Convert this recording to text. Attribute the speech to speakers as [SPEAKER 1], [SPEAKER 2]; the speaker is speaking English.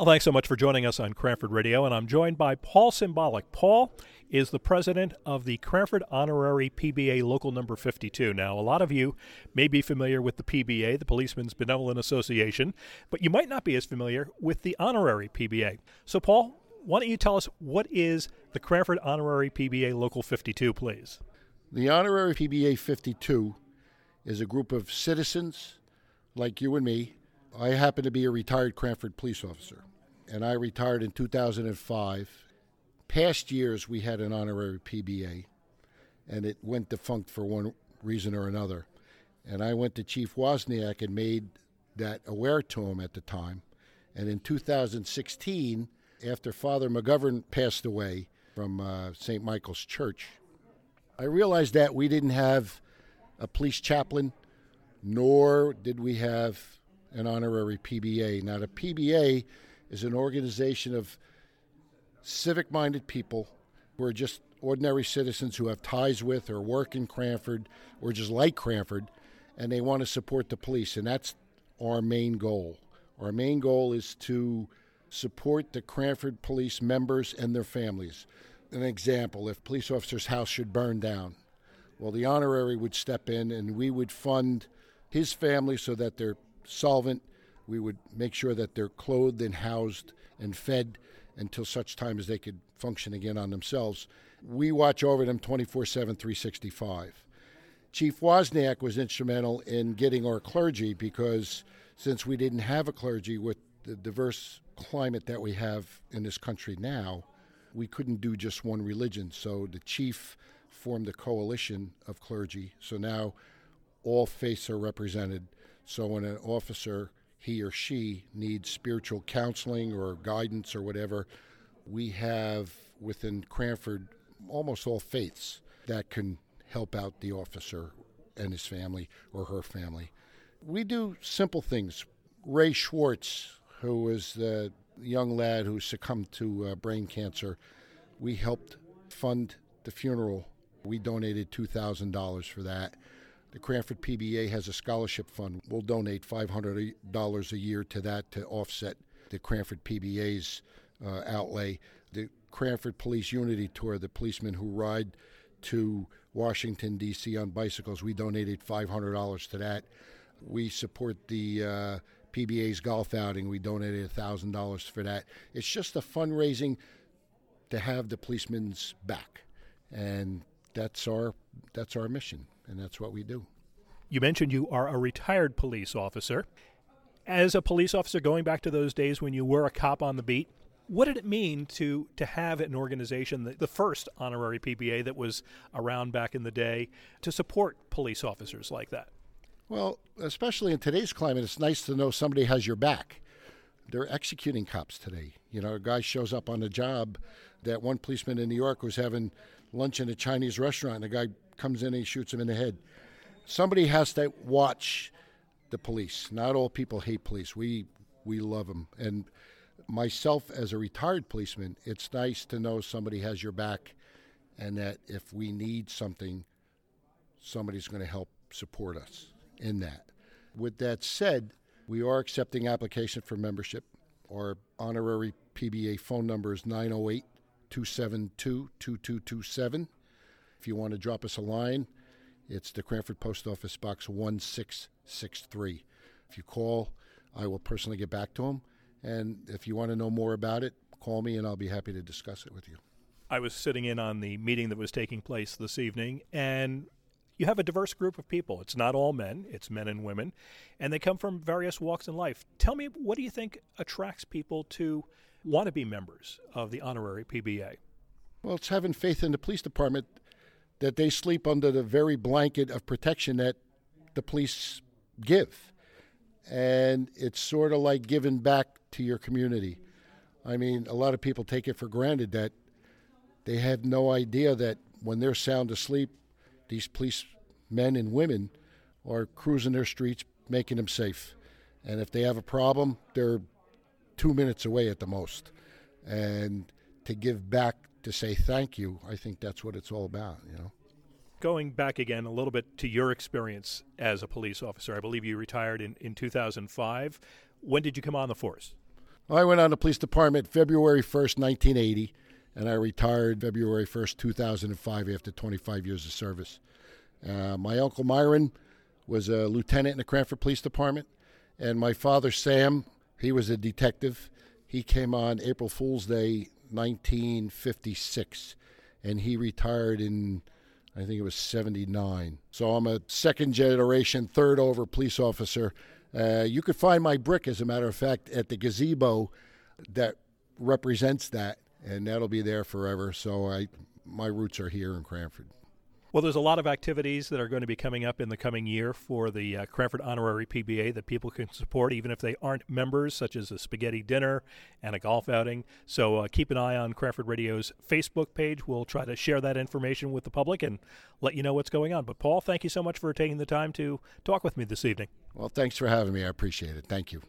[SPEAKER 1] Well, thanks so much for joining us on Cranford Radio, and I'm joined by Paul Symbolic. Paul is the president of the Cranford Honorary PBA Local Number 52. Now, a lot of you may be familiar with the PBA, the Policemen's Benevolent Association, but you might not be as familiar with the Honorary PBA. So, Paul, why don't you tell us what is the Cranford Honorary PBA Local 52, please?
[SPEAKER 2] The Honorary PBA 52 is a group of citizens like you and me. I happen to be a retired Cranford police officer and I retired in 2005. Past years, we had an honorary PBA, and it went defunct for one reason or another. And I went to Chief Wozniak and made that aware to him at the time. And in 2016, after Father McGovern passed away from uh, St. Michael's Church, I realized that we didn't have a police chaplain, nor did we have an honorary PBA. Now, the PBA is an organization of civic minded people who are just ordinary citizens who have ties with or work in Cranford or just like Cranford and they want to support the police. And that's our main goal. Our main goal is to support the Cranford police members and their families. An example if police officer's house should burn down, well, the honorary would step in and we would fund his family so that they're solvent we would make sure that they're clothed and housed and fed until such time as they could function again on themselves. We watch over them 24 7, 365. Chief Wozniak was instrumental in getting our clergy because since we didn't have a clergy with the diverse climate that we have in this country now, we couldn't do just one religion. So the chief formed a coalition of clergy. So now all faiths are represented. So when an officer he or she needs spiritual counseling or guidance or whatever, we have within Cranford almost all faiths that can help out the officer and his family or her family. We do simple things. Ray Schwartz, who was the young lad who succumbed to uh, brain cancer, we helped fund the funeral. We donated $2,000 for that. The Cranford PBA has a scholarship fund. We'll donate $500 a year to that to offset the Cranford PBA's uh, outlay. The Cranford Police Unity Tour, the policemen who ride to Washington, D.C. on bicycles, we donated $500 to that. We support the uh, PBA's golf outing. We donated $1,000 for that. It's just a fundraising to have the policemen's back. And that's our that's our mission and that's what we do.
[SPEAKER 1] You mentioned you are a retired police officer. As a police officer, going back to those days when you were a cop on the beat, what did it mean to to have an organization, the, the first honorary PBA that was around back in the day, to support police officers like that?
[SPEAKER 2] Well, especially in today's climate, it's nice to know somebody has your back. They're executing cops today. You know, a guy shows up on a job that one policeman in New York was having lunch in a Chinese restaurant, and the guy comes in and he shoots him in the head. Somebody has to watch the police. Not all people hate police. We we love them. And myself as a retired policeman, it's nice to know somebody has your back and that if we need something, somebody's going to help support us in that. With that said, we are accepting application for membership. Our honorary PBA phone number is 908 272 2227. If you want to drop us a line, it's the Cranford Post Office Box 1663. If you call, I will personally get back to them. And if you want to know more about it, call me and I'll be happy to discuss it with you.
[SPEAKER 1] I was sitting in on the meeting that was taking place this evening, and you have a diverse group of people. It's not all men, it's men and women, and they come from various walks in life. Tell me, what do you think attracts people to want to be members of the honorary PBA?
[SPEAKER 2] Well, it's having faith in the police department that they sleep under the very blanket of protection that the police give. And it's sort of like giving back to your community. I mean, a lot of people take it for granted that they have no idea that when they're sound asleep, these police men and women are cruising their streets, making them safe. And if they have a problem, they're two minutes away at the most. And to give back to say thank you. I think that's what it's all about, you know.
[SPEAKER 1] Going back again a little bit to your experience as a police officer, I believe you retired in, in 2005. When did you come on the force?
[SPEAKER 2] I went on the police department February 1st, 1980, and I retired February 1st, 2005, after 25 years of service. Uh, my uncle Myron was a lieutenant in the Cranford Police Department, and my father Sam, he was a detective. He came on April Fool's Day, 1956, and he retired in, I think it was 79. So I'm a second generation, third over police officer. Uh, you could find my brick, as a matter of fact, at the gazebo that represents that, and that'll be there forever. So I, my roots are here in Cranford.
[SPEAKER 1] Well, there's a lot of activities that are going to be coming up in the coming year for the uh, Cranford Honorary PBA that people can support, even if they aren't members, such as a spaghetti dinner and a golf outing. So uh, keep an eye on Cranford Radio's Facebook page. We'll try to share that information with the public and let you know what's going on. But, Paul, thank you so much for taking the time to talk with me this evening.
[SPEAKER 2] Well, thanks for having me. I appreciate it. Thank you.